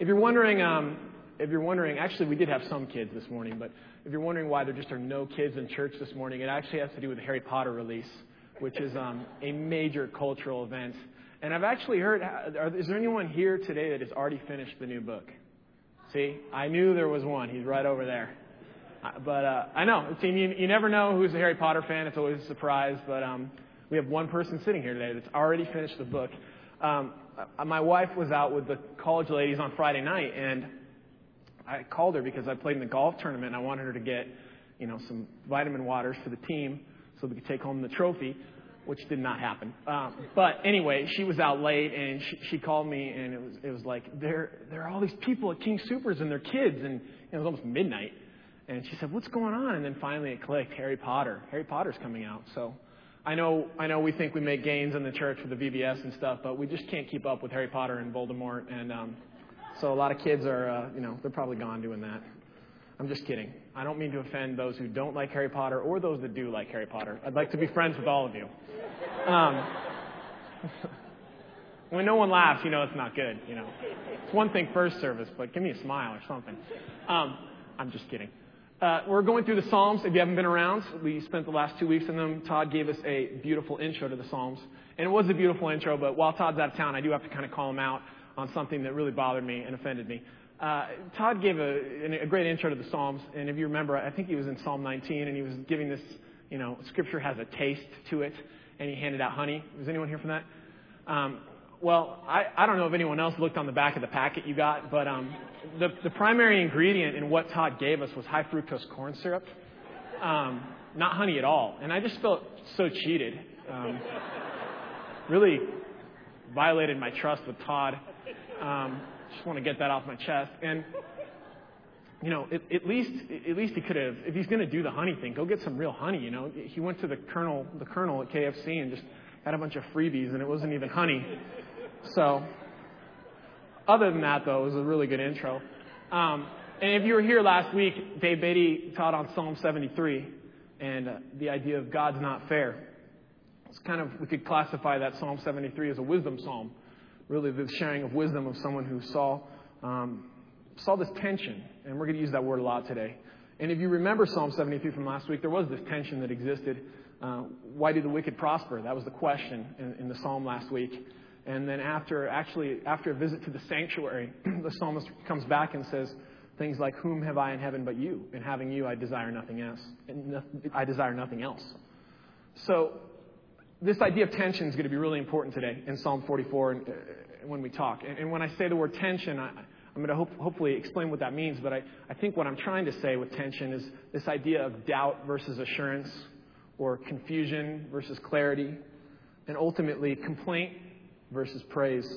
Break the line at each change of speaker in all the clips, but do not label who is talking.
If you're wondering, um, if you're wondering, actually, we did have some kids this morning, but if you're wondering why there just are no kids in church this morning, it actually has to do with the Harry Potter release, which is um, a major cultural event. And I've actually heard, are, is there anyone here today that has already finished the new book? See, I knew there was one. He's right over there. Uh, but uh, I know, see, you, you never know who's a Harry Potter fan. It's always a surprise. But um, we have one person sitting here today that's already finished the book. Um, my wife was out with the college ladies on Friday night, and I called her because I played in the golf tournament, and I wanted her to get, you know, some vitamin waters for the team so we could take home the trophy, which did not happen. Um, but anyway, she was out late, and she, she called me, and it was it was like there there are all these people at King Soopers and their kids, and it was almost midnight. And she said, "What's going on?" And then finally it clicked: Harry Potter. Harry Potter's coming out. So I know, I know we think we make gains in the church with the VBS and stuff, but we just can't keep up with Harry Potter and Voldemort. And um, so a lot of kids are, uh, you know, they're probably gone doing that. I'm just kidding. I don't mean to offend those who don't like Harry Potter or those that do like Harry Potter. I'd like to be friends with all of you. Um, when no one laughs, you know it's not good. You know, it's one thing first service, but give me a smile or something. Um, I'm just kidding. Uh, we're going through the Psalms. If you haven't been around, we spent the last two weeks in them. Todd gave us a beautiful intro to the Psalms. And it was a beautiful intro, but while Todd's out of town, I do have to kind of call him out on something that really bothered me and offended me. Uh, Todd gave a, a great intro to the Psalms. And if you remember, I think he was in Psalm 19 and he was giving this, you know, scripture has a taste to it. And he handed out honey. Was anyone here from that? Um, well, I, I don't know if anyone else looked on the back of the packet you got, but um, the, the primary ingredient in what Todd gave us was high fructose corn syrup, um, not honey at all. And I just felt so cheated. Um, really violated my trust with Todd. Um, just want to get that off my chest. And you know, at, at least at least he could have. If he's going to do the honey thing, go get some real honey. You know, he went to the colonel the colonel at KFC and just had a bunch of freebies, and it wasn't even honey. So, other than that, though, it was a really good intro. Um, and if you were here last week, Dave Beatty taught on Psalm 73 and uh, the idea of God's not fair. It's kind of, we could classify that Psalm 73 as a wisdom psalm, really the sharing of wisdom of someone who saw, um, saw this tension. And we're going to use that word a lot today. And if you remember Psalm 73 from last week, there was this tension that existed. Uh, why do the wicked prosper? That was the question in, in the psalm last week. And then after, actually, after a visit to the sanctuary, the psalmist comes back and says things like, "Whom have I in heaven but you? And having you, I desire nothing else. I desire nothing else." So, this idea of tension is going to be really important today in Psalm 44 and, uh, when we talk. And, and, when I say the word tension, I, am going to hope, hopefully explain what that means. But I, I think what I'm trying to say with tension is this idea of doubt versus assurance, or confusion versus clarity, and ultimately complaint versus praise.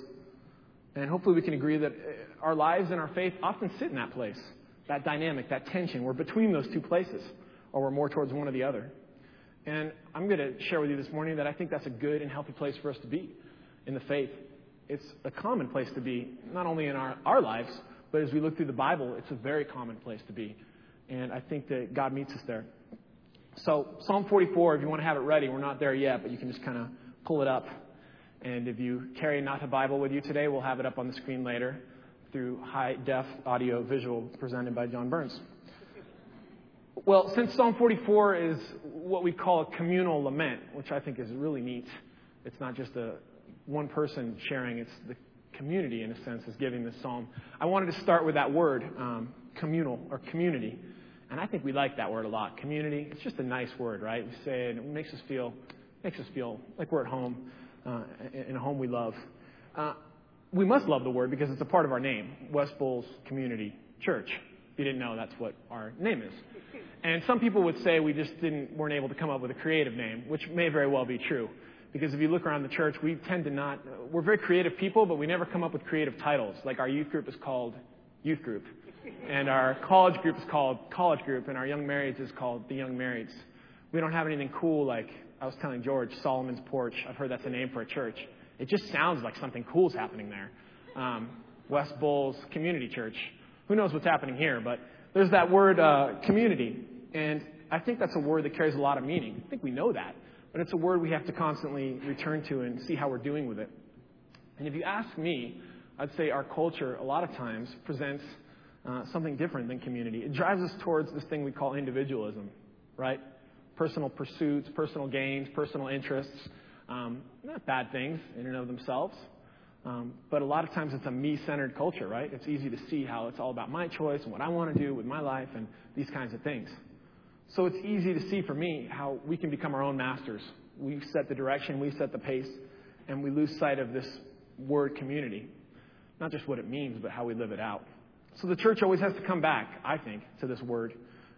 And hopefully we can agree that uh, our lives and our faith often sit in that place, that dynamic, that tension. We're between those two places, or we're more towards one or the other. And I'm going to share with you this morning that I think that's a good and healthy place for us to be in the faith. It's a common place to be, not only in our, our lives, but as we look through the Bible, it's a very common place to be. And I think that God meets us there. So, Psalm 44, if you want to have it ready, we're not there yet, but you can just kind of pull it up and if you carry not a Bible with you today, we'll have it up on the screen later through high def audio visual presented by John Burns. Well, since Psalm 44 is what we call a communal lament, which I think is really neat, it's not just a one person sharing, it's the community, in a sense, is giving this psalm. I wanted to start with that word, um, communal or community. And I think we like that word a lot. Community, it's just a nice word, right? We say it, it makes us feel, makes us feel like we're at home uh, in a home we love. Uh, we must love the word because it's a part of our name, West Bowles Community Church. If you didn't know, that's what our name is. And some people would say we just didn't weren't able to come up with a creative name, which may very well be true. Because if you look around the church, we tend to not we're very creative people, but we never come up with creative titles. Like our youth group is called Youth Group. And our college group is called College Group, and our young marrieds is called the Young Marrieds. We don't have anything cool like I was telling George, Solomon's Porch. I've heard that's a name for a church. It just sounds like something cool's happening there. Um, West Bowles Community Church. Who knows what's happening here? But there's that word uh, community, and I think that's a word that carries a lot of meaning. I think we know that, but it's a word we have to constantly return to and see how we're doing with it. And if you ask me, I'd say our culture, a lot of times, presents uh, something different than community. It drives us towards this thing we call individualism, right? Personal pursuits, personal gains, personal interests. Um, not bad things in and of themselves. Um, but a lot of times it's a me centered culture, right? It's easy to see how it's all about my choice and what I want to do with my life and these kinds of things. So it's easy to see for me how we can become our own masters. We set the direction, we set the pace, and we lose sight of this word community. Not just what it means, but how we live it out. So the church always has to come back, I think, to this word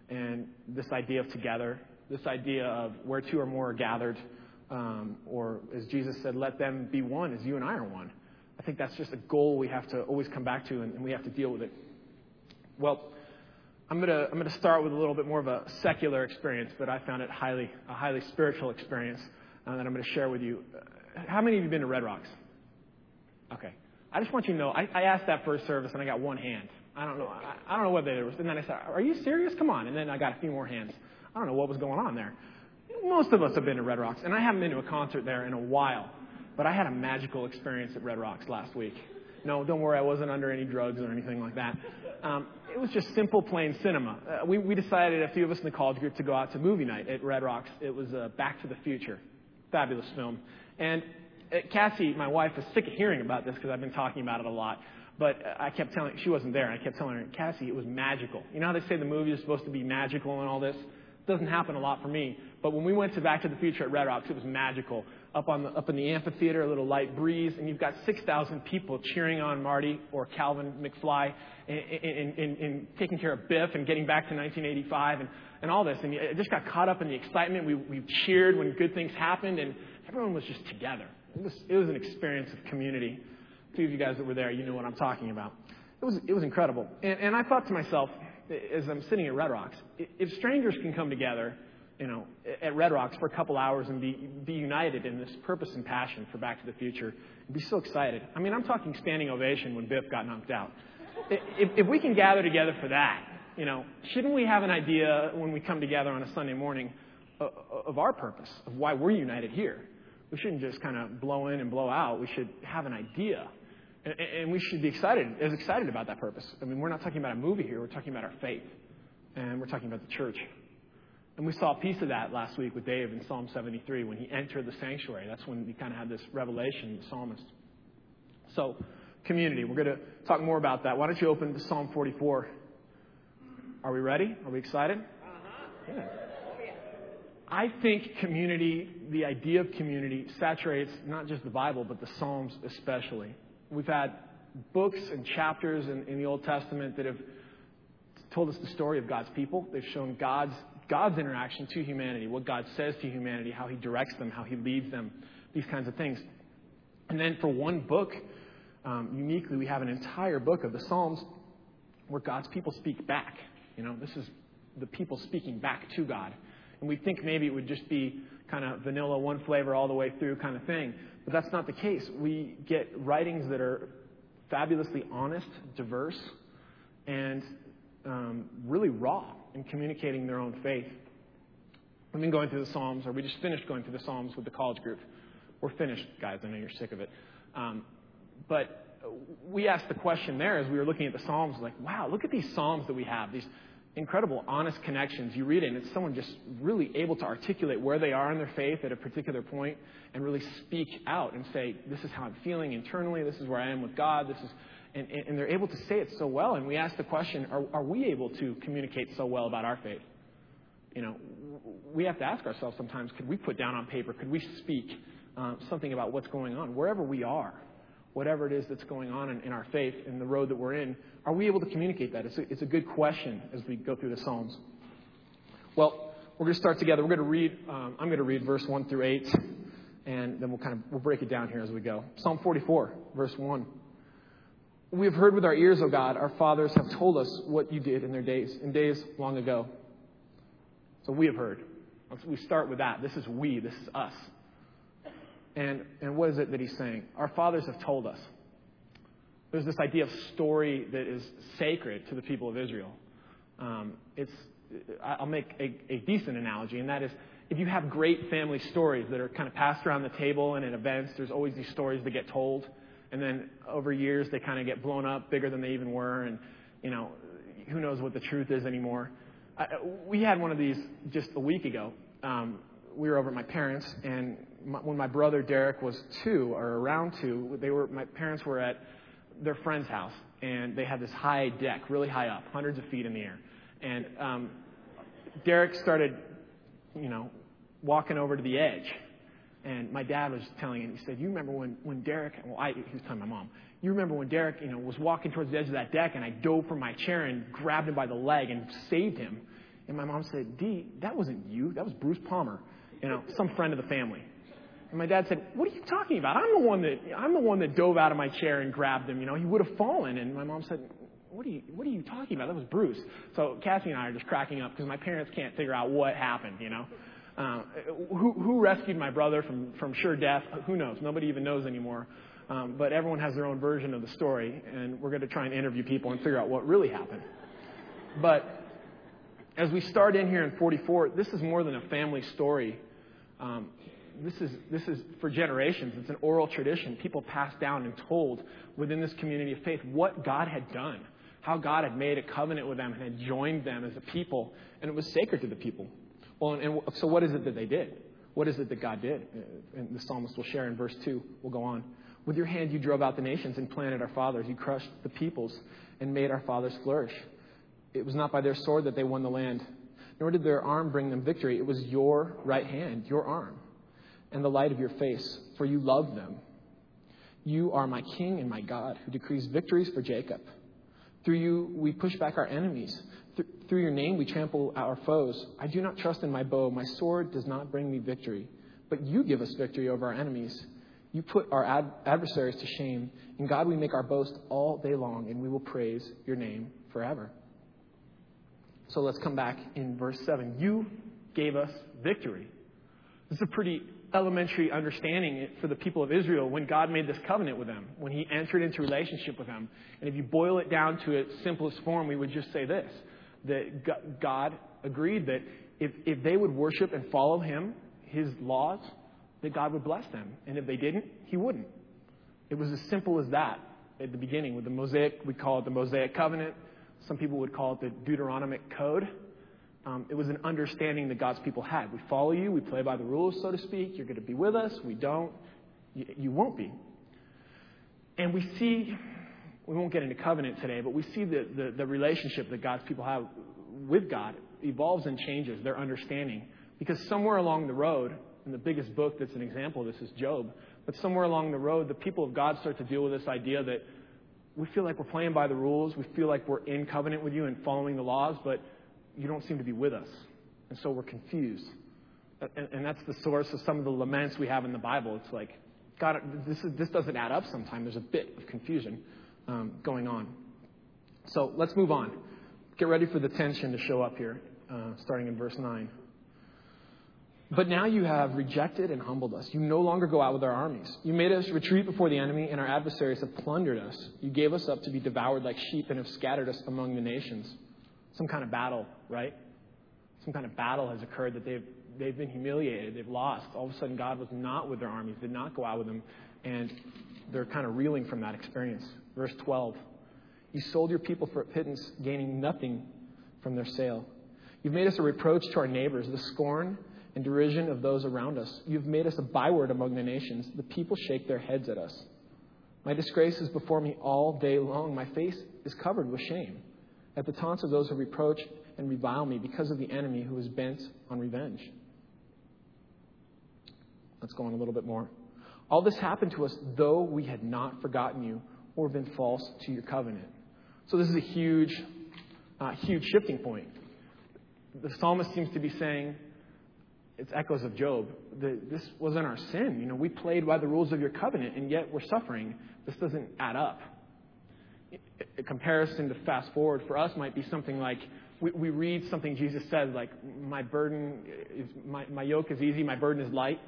and this idea of together, this idea of where two or more are gathered, um, or as Jesus said, let them be one as you and I are one. I think that's just a goal we have to always come back to, and, and we have to deal with it. Well, I'm going to I'm to start with a little bit more of a secular experience, but I found it highly a highly spiritual experience uh, that I'm going to share with you. Uh, how many of you been to Red Rocks? Okay. I just want you to know, I, I asked that first service and I got one hand. I don't know. I, I don't know whether there was. And then I said, "Are you serious? Come on!" And then I got a few more hands. I don't know what was going on there. Most of us have been to Red Rocks, and I haven't been to a concert there in a while. But I had a magical experience at Red Rocks last week. No, don't worry, I wasn't under any drugs or anything like that. Um, it was just simple, plain cinema. Uh, we, we decided, a few of us in the college group, to go out to movie night at Red Rocks. It was uh, Back to the Future. Fabulous film. And uh, Cassie, my wife, is sick of hearing about this because I've been talking about it a lot. But I kept telling, her she wasn't there, and I kept telling her, Cassie, it was magical. You know how they say the movie is supposed to be magical and all this? Doesn't happen a lot for me. But when we went to Back to the Future at Red Rocks, it was magical up on the, up in the amphitheater, a little light breeze, and you've got 6,000 people cheering on Marty or Calvin McFly in, in, in, in, taking care of Biff and getting back to 1985 and, and all this. And you just got caught up in the excitement. We, we cheered when good things happened, and everyone was just together. It was, it was an experience of community. A few of you guys that were there, you know what I'm talking about. It was, it was incredible. And, and I thought to myself, as I'm sitting at Red Rocks, if strangers can come together you know, at Red Rocks for a couple hours and be, be united in this purpose and passion for Back to the Future and be so excited. I mean, I'm talking standing ovation when Biff got knocked out. If, if we can gather together for that, you know, shouldn't we have an idea when we come together on a Sunday morning of our purpose, of why we're united here? We shouldn't just kind of blow in and blow out. We should have an idea. And, and we should be excited, as excited about that purpose. I mean, we're not talking about a movie here. We're talking about our faith. And we're talking about the church. And we saw a piece of that last week with Dave in Psalm 73 when he entered the sanctuary. That's when he kind of had this revelation, the psalmist. So, community. We're going to talk more about that. Why don't you open to Psalm 44? Are we ready? Are we excited? Uh-huh. Yeah. I think community, the idea of community, saturates not just the Bible, but the Psalms especially. We've had books and chapters in, in the Old Testament that have told us the story of God's people. They've shown God's God's interaction to humanity, what God says to humanity, how He directs them, how He leads them, these kinds of things. And then for one book, um, uniquely, we have an entire book of the Psalms where God's people speak back. You know, this is the people speaking back to God. And we think maybe it would just be kind of vanilla, one flavor all the way through kind of thing. But that's not the case. We get writings that are fabulously honest, diverse, and um, really raw in communicating their own faith. We've been going through the Psalms, or we just finished going through the Psalms with the college group. We're finished, guys. I know you're sick of it. Um, but we asked the question there as we were looking at the Psalms, like, wow, look at these Psalms that we have, these incredible, honest connections. You read it, and it's someone just really able to articulate where they are in their faith at a particular point and really speak out and say, this is how I'm feeling internally, this is where I am with God, this is and, and they're able to say it so well. And we ask the question are, are we able to communicate so well about our faith? You know, we have to ask ourselves sometimes could we put down on paper, could we speak um, something about what's going on, wherever we are, whatever it is that's going on in, in our faith, in the road that we're in, are we able to communicate that? It's a, it's a good question as we go through the Psalms. Well, we're going to start together. We're going to read, um, I'm going to read verse 1 through 8, and then we'll kind of we'll break it down here as we go. Psalm 44, verse 1. We have heard with our ears, O God, our fathers have told us what you did in their days, in days long ago. So we have heard. We start with that. This is we, this is us. And, and what is it that he's saying? Our fathers have told us. There's this idea of story that is sacred to the people of Israel. Um, it's, I'll make a, a decent analogy, and that is if you have great family stories that are kind of passed around the table and at events, there's always these stories that get told And then over years, they kind of get blown up bigger than they even were. And, you know, who knows what the truth is anymore. I, we had one of these just a week ago. Um, we were over at my parents, and my, when my brother Derek was two or around two, they were my parents were at their friend's house, and they had this high deck, really high up, hundreds of feet in the air. And um, Derek started, you know, walking over to the edge. And my dad was telling him, he said, You remember when, when Derek, well, I, he was telling my mom, you remember when Derek, you know, was walking towards the edge of that deck and I dove from my chair and grabbed him by the leg and saved him. And my mom said, Dee, that wasn't you. That was Bruce Palmer, you know, some friend of the family. And my dad said, What are you talking about? I'm the one that I'm the one that dove out of my chair and grabbed him. You know, he would have fallen. And my mom said, what are you What are you talking about? That was Bruce. So Cassie and I are just cracking up because my parents can't figure out what happened. You know, uh, who who rescued my brother from from sure death? Who knows? Nobody even knows anymore. Um, but everyone has their own version of the story, and we're going to try and interview people and figure out what really happened. But as we start in here in 44, this is more than a family story. Um, this is this is for generations. It's an oral tradition. People passed down and told within this community of faith what God had done how God had made a covenant with them and had joined them as a people, and it was sacred to the people. Well, and, and so what is it that they did? What is it that God did? Uh, and the psalmist will share in verse 2. We'll go on. With your hand you drove out the nations and planted our fathers. You crushed the peoples and made our fathers flourish. It was not by their sword that they won the land, nor did their arm bring them victory. It was your right hand, your arm, and the light of your face, for you love them. You are my king and my God, who decrees victories for Jacob. Through you, we push back our enemies. Th- through your name, we trample our foes. I do not trust in my bow. My sword does not bring me victory. But you give us victory over our enemies. You put our ad- adversaries to shame. In God, we make our boast all day long, and we will praise your name forever. So let's come back in verse 7. You gave us victory. This is a pretty elementary understanding for the people of Israel when God made this covenant with them, when He entered into relationship with them. And if you boil it down to its simplest form, we would just say this that God agreed that if, if they would worship and follow Him, His laws, that God would bless them. And if they didn't, He wouldn't. It was as simple as that at the beginning with the Mosaic, we call it the Mosaic covenant. Some people would call it the Deuteronomic code. Um, it was an understanding that God's people had. We follow you, we play by the rules, so to speak. You're going to be with us. We don't. You, you won't be. And we see, we won't get into covenant today, but we see the, the, the relationship that God's people have with God evolves and changes, their understanding. Because somewhere along the road, and the biggest book that's an example of this is Job, but somewhere along the road, the people of God start to deal with this idea that we feel like we're playing by the rules, we feel like we're in covenant with you and following the laws, but you don't seem to be with us. And so we're confused. And, and that's the source of some of the laments we have in the Bible. It's like, God, this, is, this doesn't add up sometimes. There's a bit of confusion um, going on. So let's move on. Get ready for the tension to show up here, uh, starting in verse 9. But now you have rejected and humbled us. You no longer go out with our armies. You made us retreat before the enemy, and our adversaries have plundered us. You gave us up to be devoured like sheep and have scattered us among the nations some kind of battle, right? Some kind of battle has occurred that they've, they've been humiliated, they've lost. All of a sudden, God was not with their armies, did not go out with them, and they're kind of reeling from that experience. Verse 12 You sold your people for a pittance, gaining nothing from their sale. You've made us a reproach to our neighbors, the scorn and derision of those around us. You've made us a byword among the nations. The people shake their heads at us. My disgrace is before me all day long. My face is covered with shame at the taunts of those who reproach and revile me because of the enemy who is bent on revenge. Let's go on a little bit more. All this happened to us though we had not forgotten you or been false to your covenant. So this is a huge, uh, huge shifting point. The psalmist seems to be saying, it's echoes of Job. The, this wasn't our sin. You know, we played by the rules of your covenant, and yet we're suffering. This doesn't add up a comparison to fast forward for us might be something like we, we read something Jesus says, like, my burden is, my, my yoke is easy, my burden is light.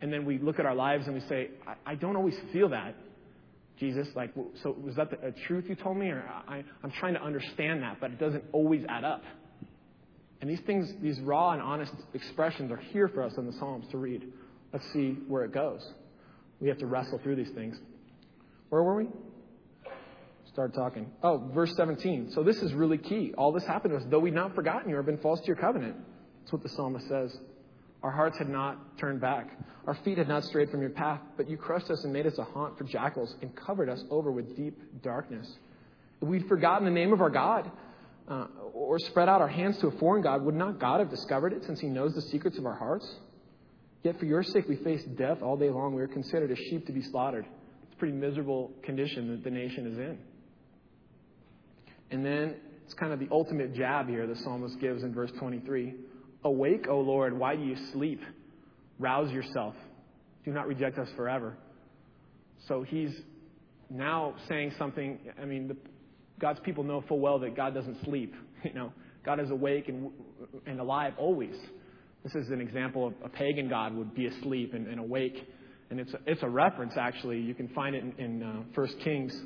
And then we look at our lives and we say, I, I don't always feel that, Jesus. Like, so was that the, a truth you told me? Or I, I'm trying to understand that, but it doesn't always add up. And these things, these raw and honest expressions are here for us in the Psalms to read. Let's see where it goes. We have to wrestle through these things. Where were we? Start talking. Oh, verse 17. So this is really key. All this happened to us, though we'd not forgotten you or been false to your covenant. That's what the psalmist says. Our hearts had not turned back. Our feet had not strayed from your path, but you crushed us and made us a haunt for jackals and covered us over with deep darkness. If we'd forgotten the name of our God uh, or spread out our hands to a foreign God, would not God have discovered it since he knows the secrets of our hearts? Yet for your sake we face death all day long. We are considered as sheep to be slaughtered. It's a pretty miserable condition that the nation is in. And then it's kind of the ultimate jab here the psalmist gives in verse 23. Awake, O Lord, why do you sleep? Rouse yourself. Do not reject us forever. So he's now saying something. I mean, the, God's people know full well that God doesn't sleep. You know, God is awake and, and alive always. This is an example of a pagan God would be asleep and, and awake. And it's a, it's a reference, actually. You can find it in, in uh, 1 Kings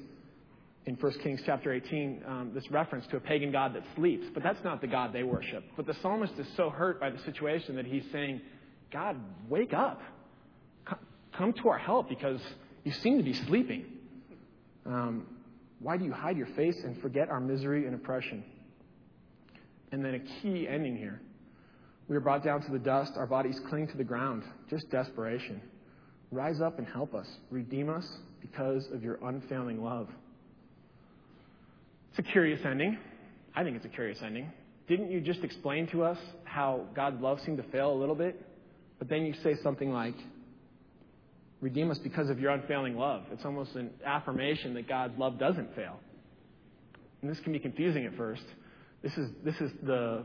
in 1 Kings chapter 18 um, this reference to a pagan god that sleeps, but that's not the God they worship. But the psalmist is so hurt by the situation that he's saying, God, wake up. Come to our help because you seem to be sleeping. Um, why do you hide your face and forget our misery and oppression? And then a key ending here. We are brought down to the dust, our bodies cling to the ground. Just desperation. Rise up and help us. Redeem us because of your unfailing love. It's a curious ending. I think it's a curious ending. Didn't you just explain to us how God's love seemed to fail a little bit? But then you say something like, Redeem us because of your unfailing love. It's almost an affirmation that God's love doesn't fail. And this can be confusing at first. This is, this is the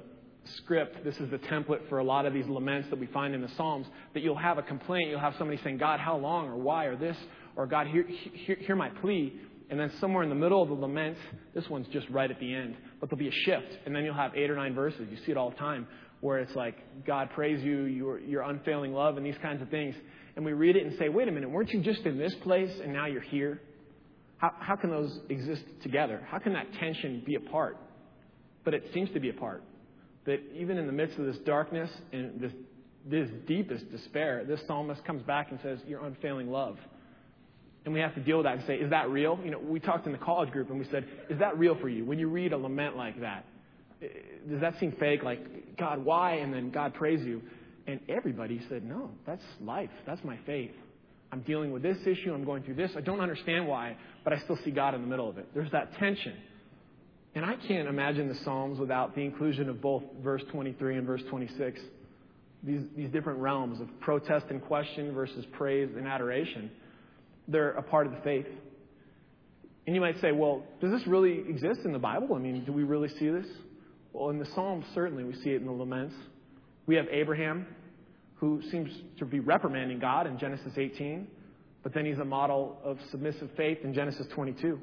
script, this is the template for a lot of these laments that we find in the Psalms. That you'll have a complaint, you'll have somebody saying, God, how long, or why, or this, or God, hear, hear, hear my plea. And then somewhere in the middle of the lament, this one's just right at the end, but there'll be a shift. And then you'll have eight or nine verses. You see it all the time where it's like, God praise you, your, your unfailing love, and these kinds of things. And we read it and say, wait a minute, weren't you just in this place and now you're here? How, how can those exist together? How can that tension be apart? But it seems to be apart. That even in the midst of this darkness and this, this deepest despair, this psalmist comes back and says, Your unfailing love. And we have to deal with that and say, is that real? You know, we talked in the college group and we said, is that real for you? When you read a lament like that, eh, does that seem fake? Like, God, why? And then God praise you. And everybody said, no, that's life. That's my faith. I'm dealing with this issue. I'm going through this. I don't understand why, but I still see God in the middle of it. There's that tension. And I can't imagine the Psalms without the inclusion of both verse 23 and verse 26. These, these different realms of protest and question versus praise and adoration they're a part of the faith. And you might say, well, does this really exist in the Bible? I mean, do we really see this? Well, in the Psalms, certainly we see it in the laments. We have Abraham, who seems to be reprimanding God in Genesis 18, but then he's a model of submissive faith in Genesis 22.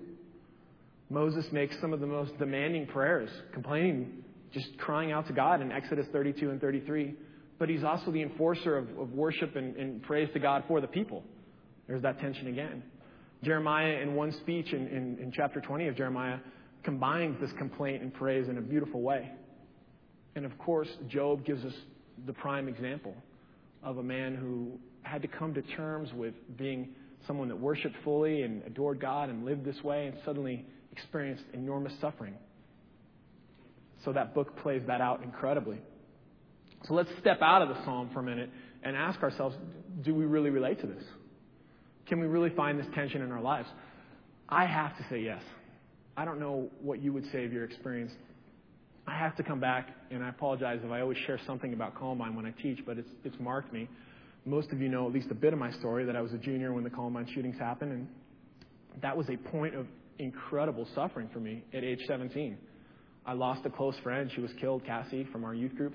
Moses makes some of the most demanding prayers, complaining, just crying out to God in Exodus 32 and 33. But he's also the enforcer of, of worship and, and praise to God for the people. There's that tension again. Jeremiah, in one speech in, in, in chapter 20 of Jeremiah, combines this complaint and praise in a beautiful way. And of course, Job gives us the prime example of a man who had to come to terms with being someone that worshiped fully and adored God and lived this way and suddenly experienced enormous suffering. So that book plays that out incredibly. So let's step out of the psalm for a minute and ask ourselves do we really relate to this? Can we really find this tension in our lives? I have to say yes. I don't know what you would say of your experience. I have to come back, and I apologize if I always share something about Columbine when I teach, but it's, it's marked me. Most of you know at least a bit of my story that I was a junior when the Columbine shootings happened, and that was a point of incredible suffering for me at age 17. I lost a close friend. She was killed, Cassie, from our youth group.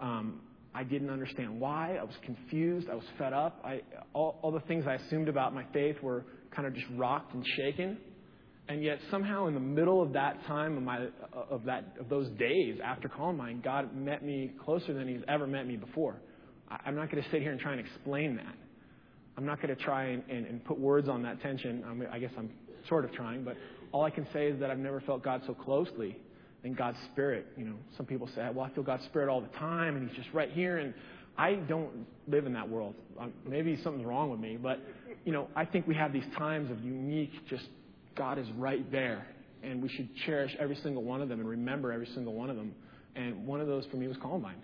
Um, I didn't understand why. I was confused. I was fed up. I, all, all the things I assumed about my faith were kind of just rocked and shaken. And yet, somehow, in the middle of that time of, my, of, that, of those days after Columbine, God met me closer than He's ever met me before. I, I'm not going to sit here and try and explain that. I'm not going to try and, and, and put words on that tension. I, mean, I guess I'm sort of trying, but all I can say is that I've never felt God so closely and God's Spirit. You know, some people say, well, I feel God's Spirit all the time, and He's just right here. And I don't live in that world. Um, maybe something's wrong with me, but you know, I think we have these times of unique, just God is right there. And we should cherish every single one of them and remember every single one of them. And one of those for me was Columbine.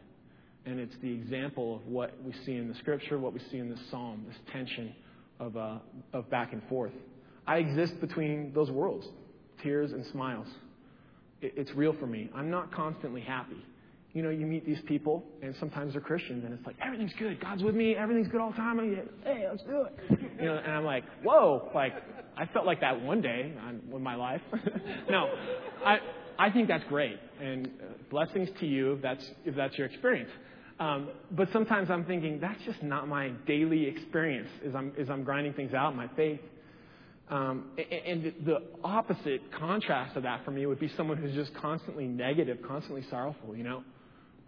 And it's the example of what we see in the scripture, what we see in this psalm, this tension of, uh, of back and forth. I exist between those worlds tears and smiles. It, it's real for me. I'm not constantly happy. You know, you meet these people, and sometimes they're Christians, and it's like, everything's good. God's with me. Everything's good all the time. You, hey, let's do it. You know, and I'm like, whoa. Like, I felt like that one day in my life. no, I, I think that's great. And uh, blessings to you if that's, if that's your experience. Um, but sometimes I'm thinking, that's just not my daily experience as I'm, as I'm grinding things out my faith. Um, and the opposite contrast of that for me would be someone who's just constantly negative, constantly sorrowful, you know?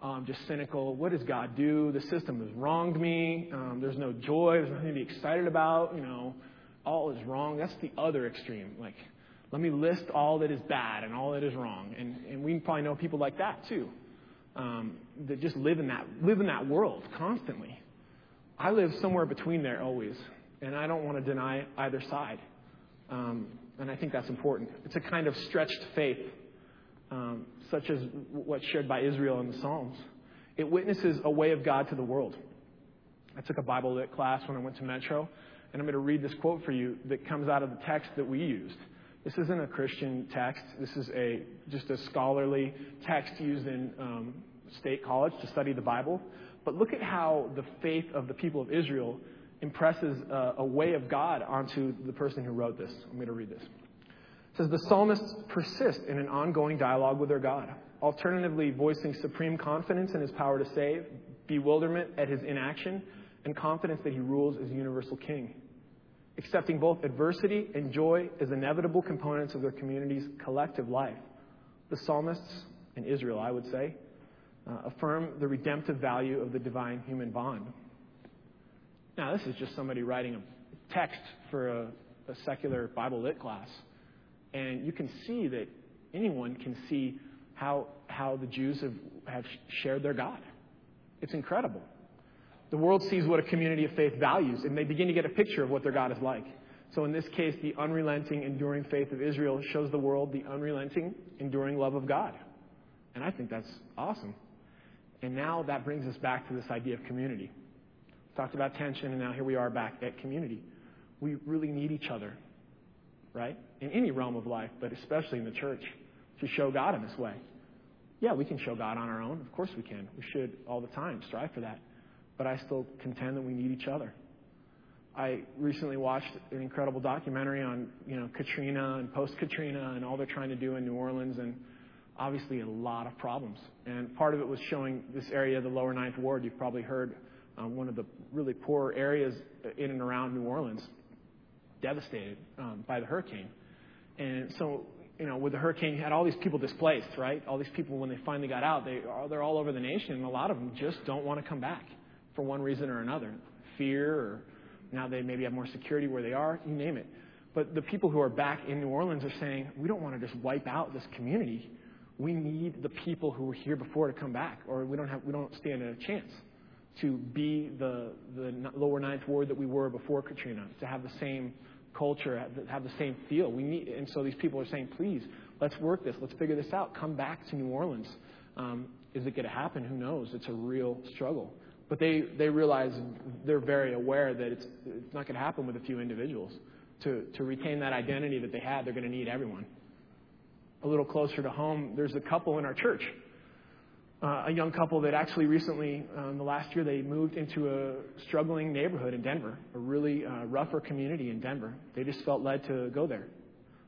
um, just cynical. What does God do? The system has wronged me. Um, there's no joy. There's nothing to be excited about. You know, all is wrong. That's the other extreme. Like, let me list all that is bad and all that is wrong. And, and we probably know people like that too, um, that just live in that live in that world constantly. I live somewhere between there always, and I don't want to deny either side. Um, and I think that's important. It's a kind of stretched faith um, such as what's shared by Israel in the Psalms. It witnesses a way of God to the world. I took a Bible lit class when I went to Metro, and I'm going to read this quote for you that comes out of the text that we used. This isn't a Christian text. This is a just a scholarly text used in um, state college to study the Bible. But look at how the faith of the people of Israel impresses a, a way of God onto the person who wrote this. I'm going to read this. It says the psalmists persist in an ongoing dialogue with their God, alternatively voicing supreme confidence in his power to save, bewilderment at his inaction, and confidence that he rules as universal king. Accepting both adversity and joy as inevitable components of their community's collective life. The psalmists, in Israel, I would say, uh, affirm the redemptive value of the divine human bond. Now, this is just somebody writing a text for a, a secular Bible lit class. And you can see that anyone can see how, how the Jews have, have shared their God. It's incredible. The world sees what a community of faith values, and they begin to get a picture of what their God is like. So, in this case, the unrelenting, enduring faith of Israel shows the world the unrelenting, enduring love of God. And I think that's awesome. And now that brings us back to this idea of community. Talked about tension, and now here we are back at community. We really need each other right? In any realm of life, but especially in the church, to show God in this way. Yeah, we can show God on our own. Of course we can. We should all the time strive for that. But I still contend that we need each other. I recently watched an incredible documentary on, you know, Katrina and post-Katrina and all they're trying to do in New Orleans and obviously a lot of problems. And part of it was showing this area, the lower ninth ward. You've probably heard um, one of the really poor areas in and around New Orleans devastated um, by the hurricane. And so, you know, with the hurricane, you had all these people displaced, right? All these people, when they finally got out, they are, they're all over the nation, and a lot of them just don't want to come back for one reason or another. Fear, or now they maybe have more security where they are, you name it. But the people who are back in New Orleans are saying, we don't want to just wipe out this community. We need the people who were here before to come back, or we don't have, we don't stand a chance to be the, the lower ninth ward that we were before Katrina, to have the same culture, have, have the same feel. We need, and so these people are saying, please, let's work this. Let's figure this out. Come back to New Orleans. Um, is it going to happen? Who knows? It's a real struggle. But they, they realize they're very aware that it's, it's not going to happen with a few individuals. To, to retain that identity that they had, they're going to need everyone. A little closer to home, there's a couple in our church uh, a young couple that actually recently, uh, in the last year, they moved into a struggling neighborhood in Denver, a really uh, rougher community in Denver. They just felt led to go there.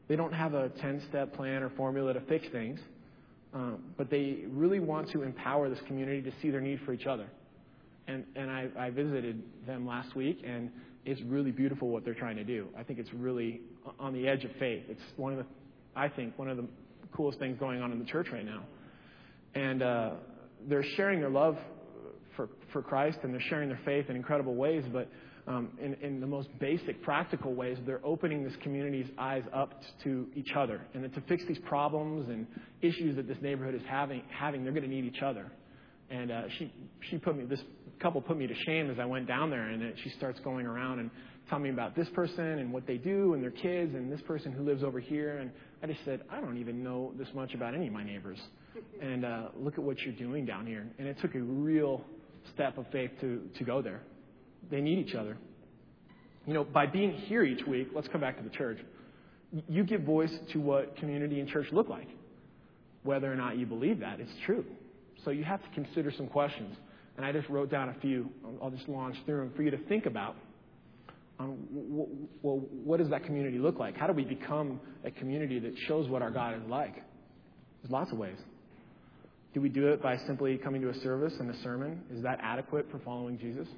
They don't have a 10 step plan or formula to fix things, um, but they really want to empower this community to see their need for each other. And, and I, I visited them last week, and it's really beautiful what they're trying to do. I think it's really on the edge of faith. It's one of the, I think, one of the coolest things going on in the church right now and uh, they're sharing their love for, for Christ and they're sharing their faith in incredible ways, but um, in, in the most basic, practical ways, they're opening this community's eyes up to each other. And to fix these problems and issues that this neighborhood is having, having they're going to need each other. And uh, she, she put me, this couple put me to shame as I went down there, and she starts going around and tell me about this person and what they do and their kids and this person who lives over here. And I just said, I don't even know this much about any of my neighbors. And uh, look at what you're doing down here. And it took a real step of faith to, to go there. They need each other. You know, by being here each week, let's come back to the church. You give voice to what community and church look like. Whether or not you believe that, it's true. So you have to consider some questions. And I just wrote down a few. I'll just launch through them for you to think about. Um, well, what does that community look like? How do we become a community that shows what our God is like? There's lots of ways. Do we do it by simply coming to a service and a sermon? Is that adequate for following Jesus?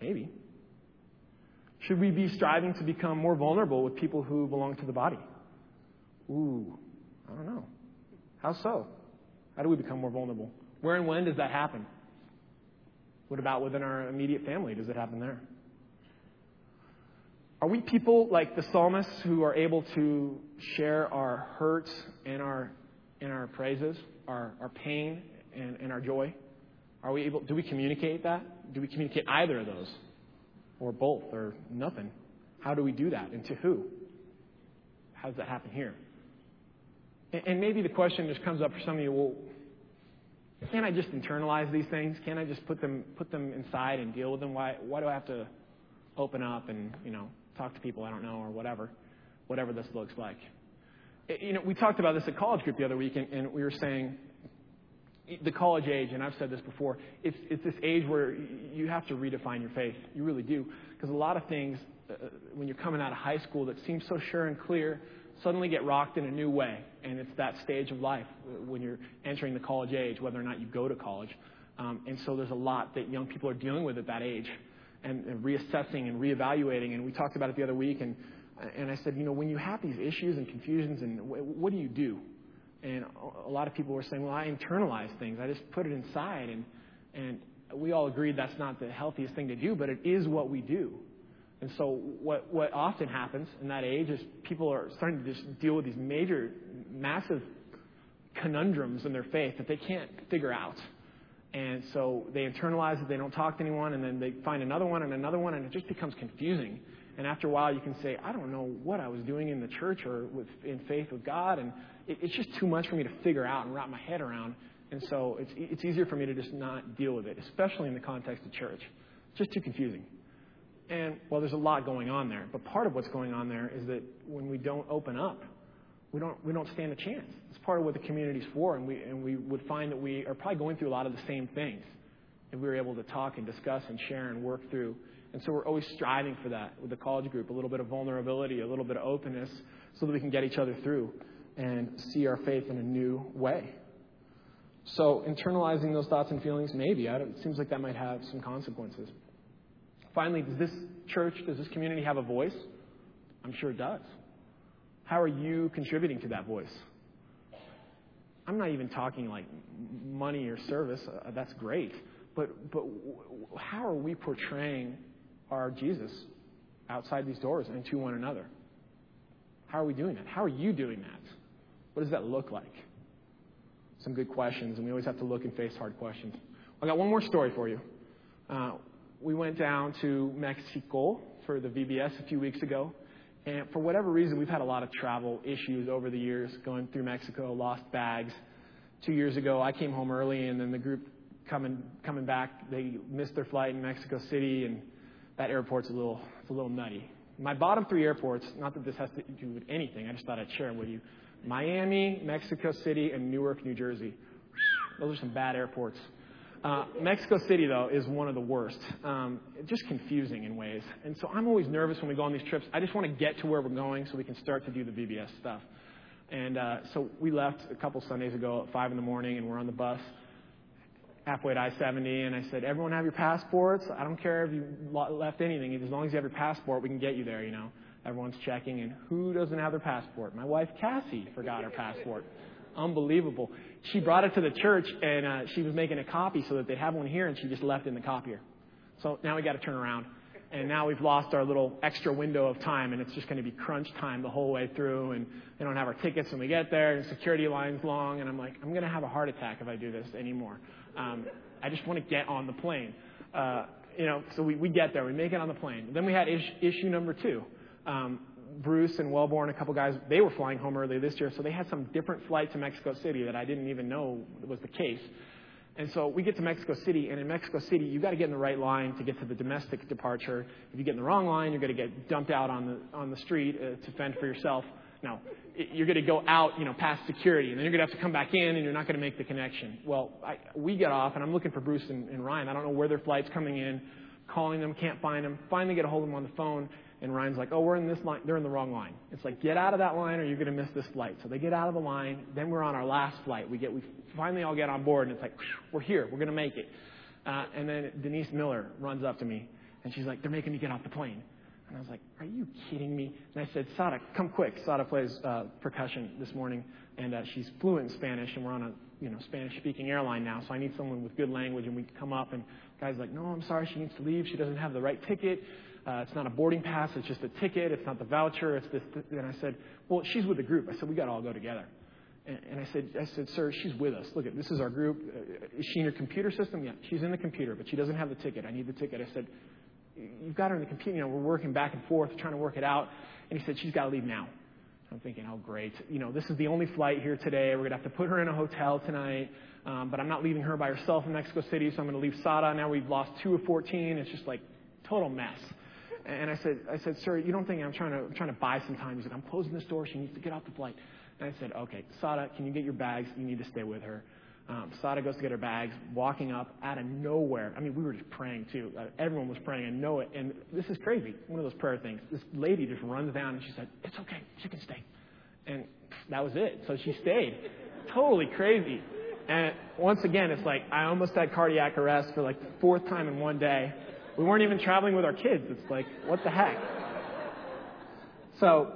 Maybe. Should we be striving to become more vulnerable with people who belong to the body? Ooh, I don't know. How so? How do we become more vulnerable? Where and when does that happen? What about within our immediate family? Does it happen there? Are we people like the psalmists who are able to share our hurts and our, and our praises, our, our pain and, and our joy? Are we able, do we communicate that? Do we communicate either of those? Or both, or nothing? How do we do that? And to who? How does that happen here? And, and maybe the question just comes up for some of you, well, can't I just internalize these things? Can't I just put them put them inside and deal with them? Why why do I have to open up and you know talk to people I don't know or whatever, whatever this looks like? You know, we talked about this at college group the other week, and, and we were saying the college age, and I've said this before, it's, it's this age where you have to redefine your faith. You really do. Because a lot of things, uh, when you're coming out of high school that seem so sure and clear, suddenly get rocked in a new way. And it's that stage of life when you're entering the college age, whether or not you go to college. Um, and so there's a lot that young people are dealing with at that age and, and reassessing and reevaluating. And we talked about it the other week. And, and I said, you know, when you have these issues and confusions, and what do you do? And a lot of people were saying, well, I internalize things. I just put it inside. And, and we all agreed that's not the healthiest thing to do, but it is what we do. And so what, what often happens in that age is people are starting to just deal with these major, massive conundrums in their faith that they can't figure out. And so they internalize it, they don't talk to anyone, and then they find another one and another one, and it just becomes confusing. And after a while, you can say, I don't know what I was doing in the church or with, in faith with God, and it, it's just too much for me to figure out and wrap my head around. And so it's, it's easier for me to just not deal with it, especially in the context of church. It's just too confusing. And, well, there's a lot going on there. But part of what's going on there is that when we don't open up, we don't, we don't stand a chance. It's part of what the community's for. And we, and we would find that we are probably going through a lot of the same things if we were able to talk and discuss and share and work through. And so we're always striving for that with the college group a little bit of vulnerability, a little bit of openness, so that we can get each other through and see our faith in a new way. So, internalizing those thoughts and feelings, maybe. it seems like that might have some consequences. Finally, does this church, does this community have a voice? I'm sure it does. How are you contributing to that voice? I'm not even talking like money or service. Uh, that's great. But, but how are we portraying our Jesus outside these doors and to one another? How are we doing that? How are you doing that? What does that look like? Some good questions, and we always have to look and face hard questions. I got one more story for you. Uh, we went down to Mexico for the VBS a few weeks ago. And for whatever reason, we've had a lot of travel issues over the years going through Mexico, lost bags. Two years ago, I came home early, and then the group coming coming back, they missed their flight in Mexico City, and that airport's a little it's a little nutty. My bottom three airports, not that this has to do with anything, I just thought I'd share them with you. Miami, Mexico City, and Newark, New Jersey. Those are some bad airports. Uh, Mexico City, though, is one of the worst. Um, just confusing in ways. And so I'm always nervous when we go on these trips. I just want to get to where we're going so we can start to do the VBS stuff. And uh, so we left a couple Sundays ago at 5 in the morning, and we're on the bus halfway to I 70. And I said, Everyone have your passports? I don't care if you left anything. As long as you have your passport, we can get you there, you know. Everyone's checking. And who doesn't have their passport? My wife, Cassie, forgot her passport. Unbelievable. She brought it to the church and uh, she was making a copy so that they'd have one here and she just left in the copier. So now we got to turn around. And now we've lost our little extra window of time and it's just going to be crunch time the whole way through and they don't have our tickets when we get there and security lines long and I'm like, I'm going to have a heart attack if I do this anymore. Um, I just want to get on the plane. Uh, you know, so we, we get there, we make it on the plane. Then we had ish, issue number two. Um, Bruce and Wellborn, a couple guys, they were flying home early this year, so they had some different flight to Mexico City that I didn't even know was the case. And so we get to Mexico City, and in Mexico City, you've got to get in the right line to get to the domestic departure. If you get in the wrong line, you're going to get dumped out on the on the street uh, to fend for yourself. No, you're going to go out, you know, past security, and then you're going to have to come back in, and you're not going to make the connection. Well, I, we get off, and I'm looking for Bruce and, and Ryan. I don't know where their flight's coming in, calling them, can't find them. Finally, get a hold of them on the phone, and Ryan's like, "Oh, we're in this line. They're in the wrong line." It's like, get out of that line, or you're going to miss this flight. So they get out of the line. Then we're on our last flight. We get, we finally all get on board, and it's like, we're here. We're going to make it. Uh, and then Denise Miller runs up to me, and she's like, "They're making me get off the plane." And I was like, Are you kidding me? And I said, Sada, come quick. Sada plays uh, percussion this morning, and uh, she's fluent in Spanish, and we're on a you know Spanish speaking airline now, so I need someone with good language. And we come up, and the guy's like, No, I'm sorry, she needs to leave. She doesn't have the right ticket. Uh, it's not a boarding pass, it's just a ticket. It's not the voucher. It's this. this. And I said, Well, she's with the group. I said, We got to all go together. And, and I said, I said, Sir, she's with us. Look, at this is our group. Uh, is she in your computer system? Yeah, she's in the computer, but she doesn't have the ticket. I need the ticket. I said, you've got her in the computer. You know, we're working back and forth, trying to work it out. And he said, she's got to leave now. I'm thinking, oh, great. You know, this is the only flight here today. We're going to have to put her in a hotel tonight. Um, but I'm not leaving her by herself in Mexico City, so I'm going to leave Sada. Now we've lost two of 14. It's just like total mess. And I said, I said, sir, you don't think I'm trying to I'm trying to buy some time? He said, I'm closing this door. She needs to get off the flight. And I said, okay, Sada, can you get your bags? You need to stay with her. Um, Sada goes to get her bags, walking up out of nowhere. I mean, we were just praying too. Uh, everyone was praying. I know it. And this is crazy. One of those prayer things. This lady just runs down and she said, It's okay. She can stay. And that was it. So she stayed. totally crazy. And once again, it's like I almost had cardiac arrest for like the fourth time in one day. We weren't even traveling with our kids. It's like, what the heck? So,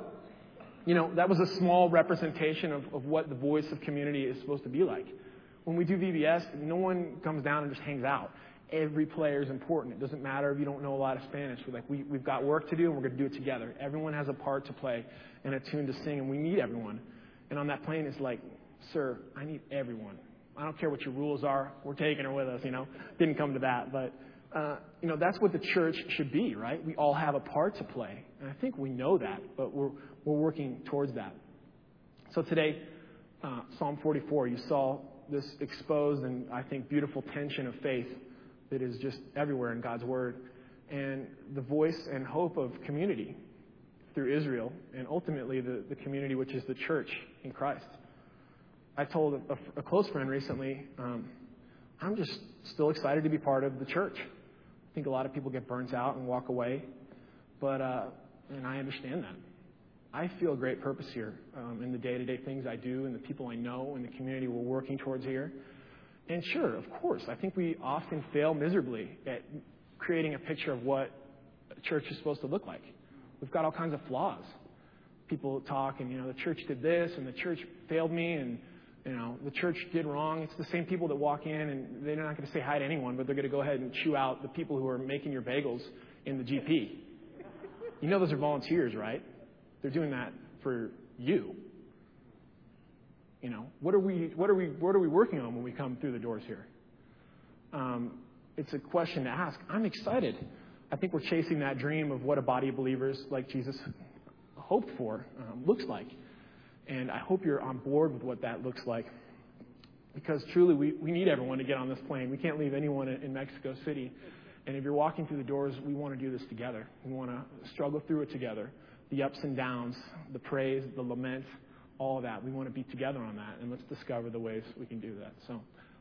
you know, that was a small representation of, of what the voice of community is supposed to be like when we do VBS, no one comes down and just hangs out. Every player is important. It doesn't matter if you don't know a lot of Spanish. We're like, we, we've got work to do, and we're going to do it together. Everyone has a part to play and a tune to sing, and we need everyone. And on that plane, it's like, sir, I need everyone. I don't care what your rules are. We're taking her with us, you know. Didn't come to that, but uh, you know that's what the church should be, right? We all have a part to play, and I think we know that, but we're we're working towards that. So today, uh, Psalm 44, you saw this exposed and I think beautiful tension of faith that is just everywhere in God's Word, and the voice and hope of community through Israel, and ultimately the, the community which is the church in Christ. I told a, a close friend recently, um, I'm just still excited to be part of the church. I think a lot of people get burnt out and walk away, but uh, and I understand that. I feel great purpose here um, in the day to day things I do and the people I know and the community we're working towards here. And sure, of course, I think we often fail miserably at creating a picture of what a church is supposed to look like. We've got all kinds of flaws. People talk and, you know, the church did this and the church failed me and, you know, the church did wrong. It's the same people that walk in and they're not going to say hi to anyone, but they're going to go ahead and chew out the people who are making your bagels in the GP. You know those are volunteers, right? They're doing that for you. You know, what are we, what are we, what are we working on when we come through the doors here? Um, it's a question to ask. I'm excited. I think we're chasing that dream of what a body of believers like Jesus hoped for um, looks like. And I hope you're on board with what that looks like. Because truly, we, we need everyone to get on this plane. We can't leave anyone in Mexico City. And if you're walking through the doors, we want to do this together. We want to struggle through it together the ups and downs, the praise, the lament, all of that. We want to be together on that, and let's discover the ways we can do that. So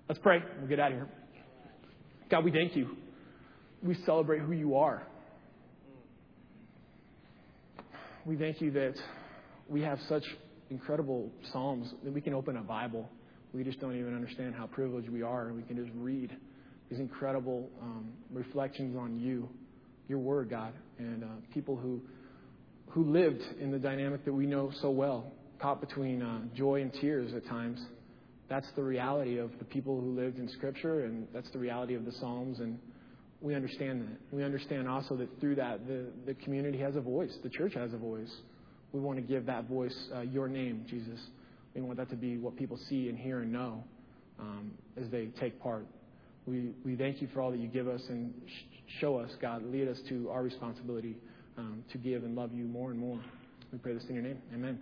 let's pray. We'll get out of here. God, we thank you. We celebrate who you are. We thank you that we have such incredible Psalms that we can open a Bible. We just don't even understand how privileged we are, and we can just read these incredible um, reflections on you, your word, God, and uh, people who who lived in the dynamic that we know so well, caught between uh, joy and tears at times. That's the reality of the people who lived in Scripture, and that's the reality of the Psalms, and we understand that. We understand also that through that, the, the community has a voice, the church has a voice. We want to give that voice uh, your name, Jesus. We want that to be what people see and hear and know um, as they take part. We, we thank you for all that you give us and sh- show us, God. Lead us to our responsibility um, to give and love you more and more. We pray this in your name. Amen.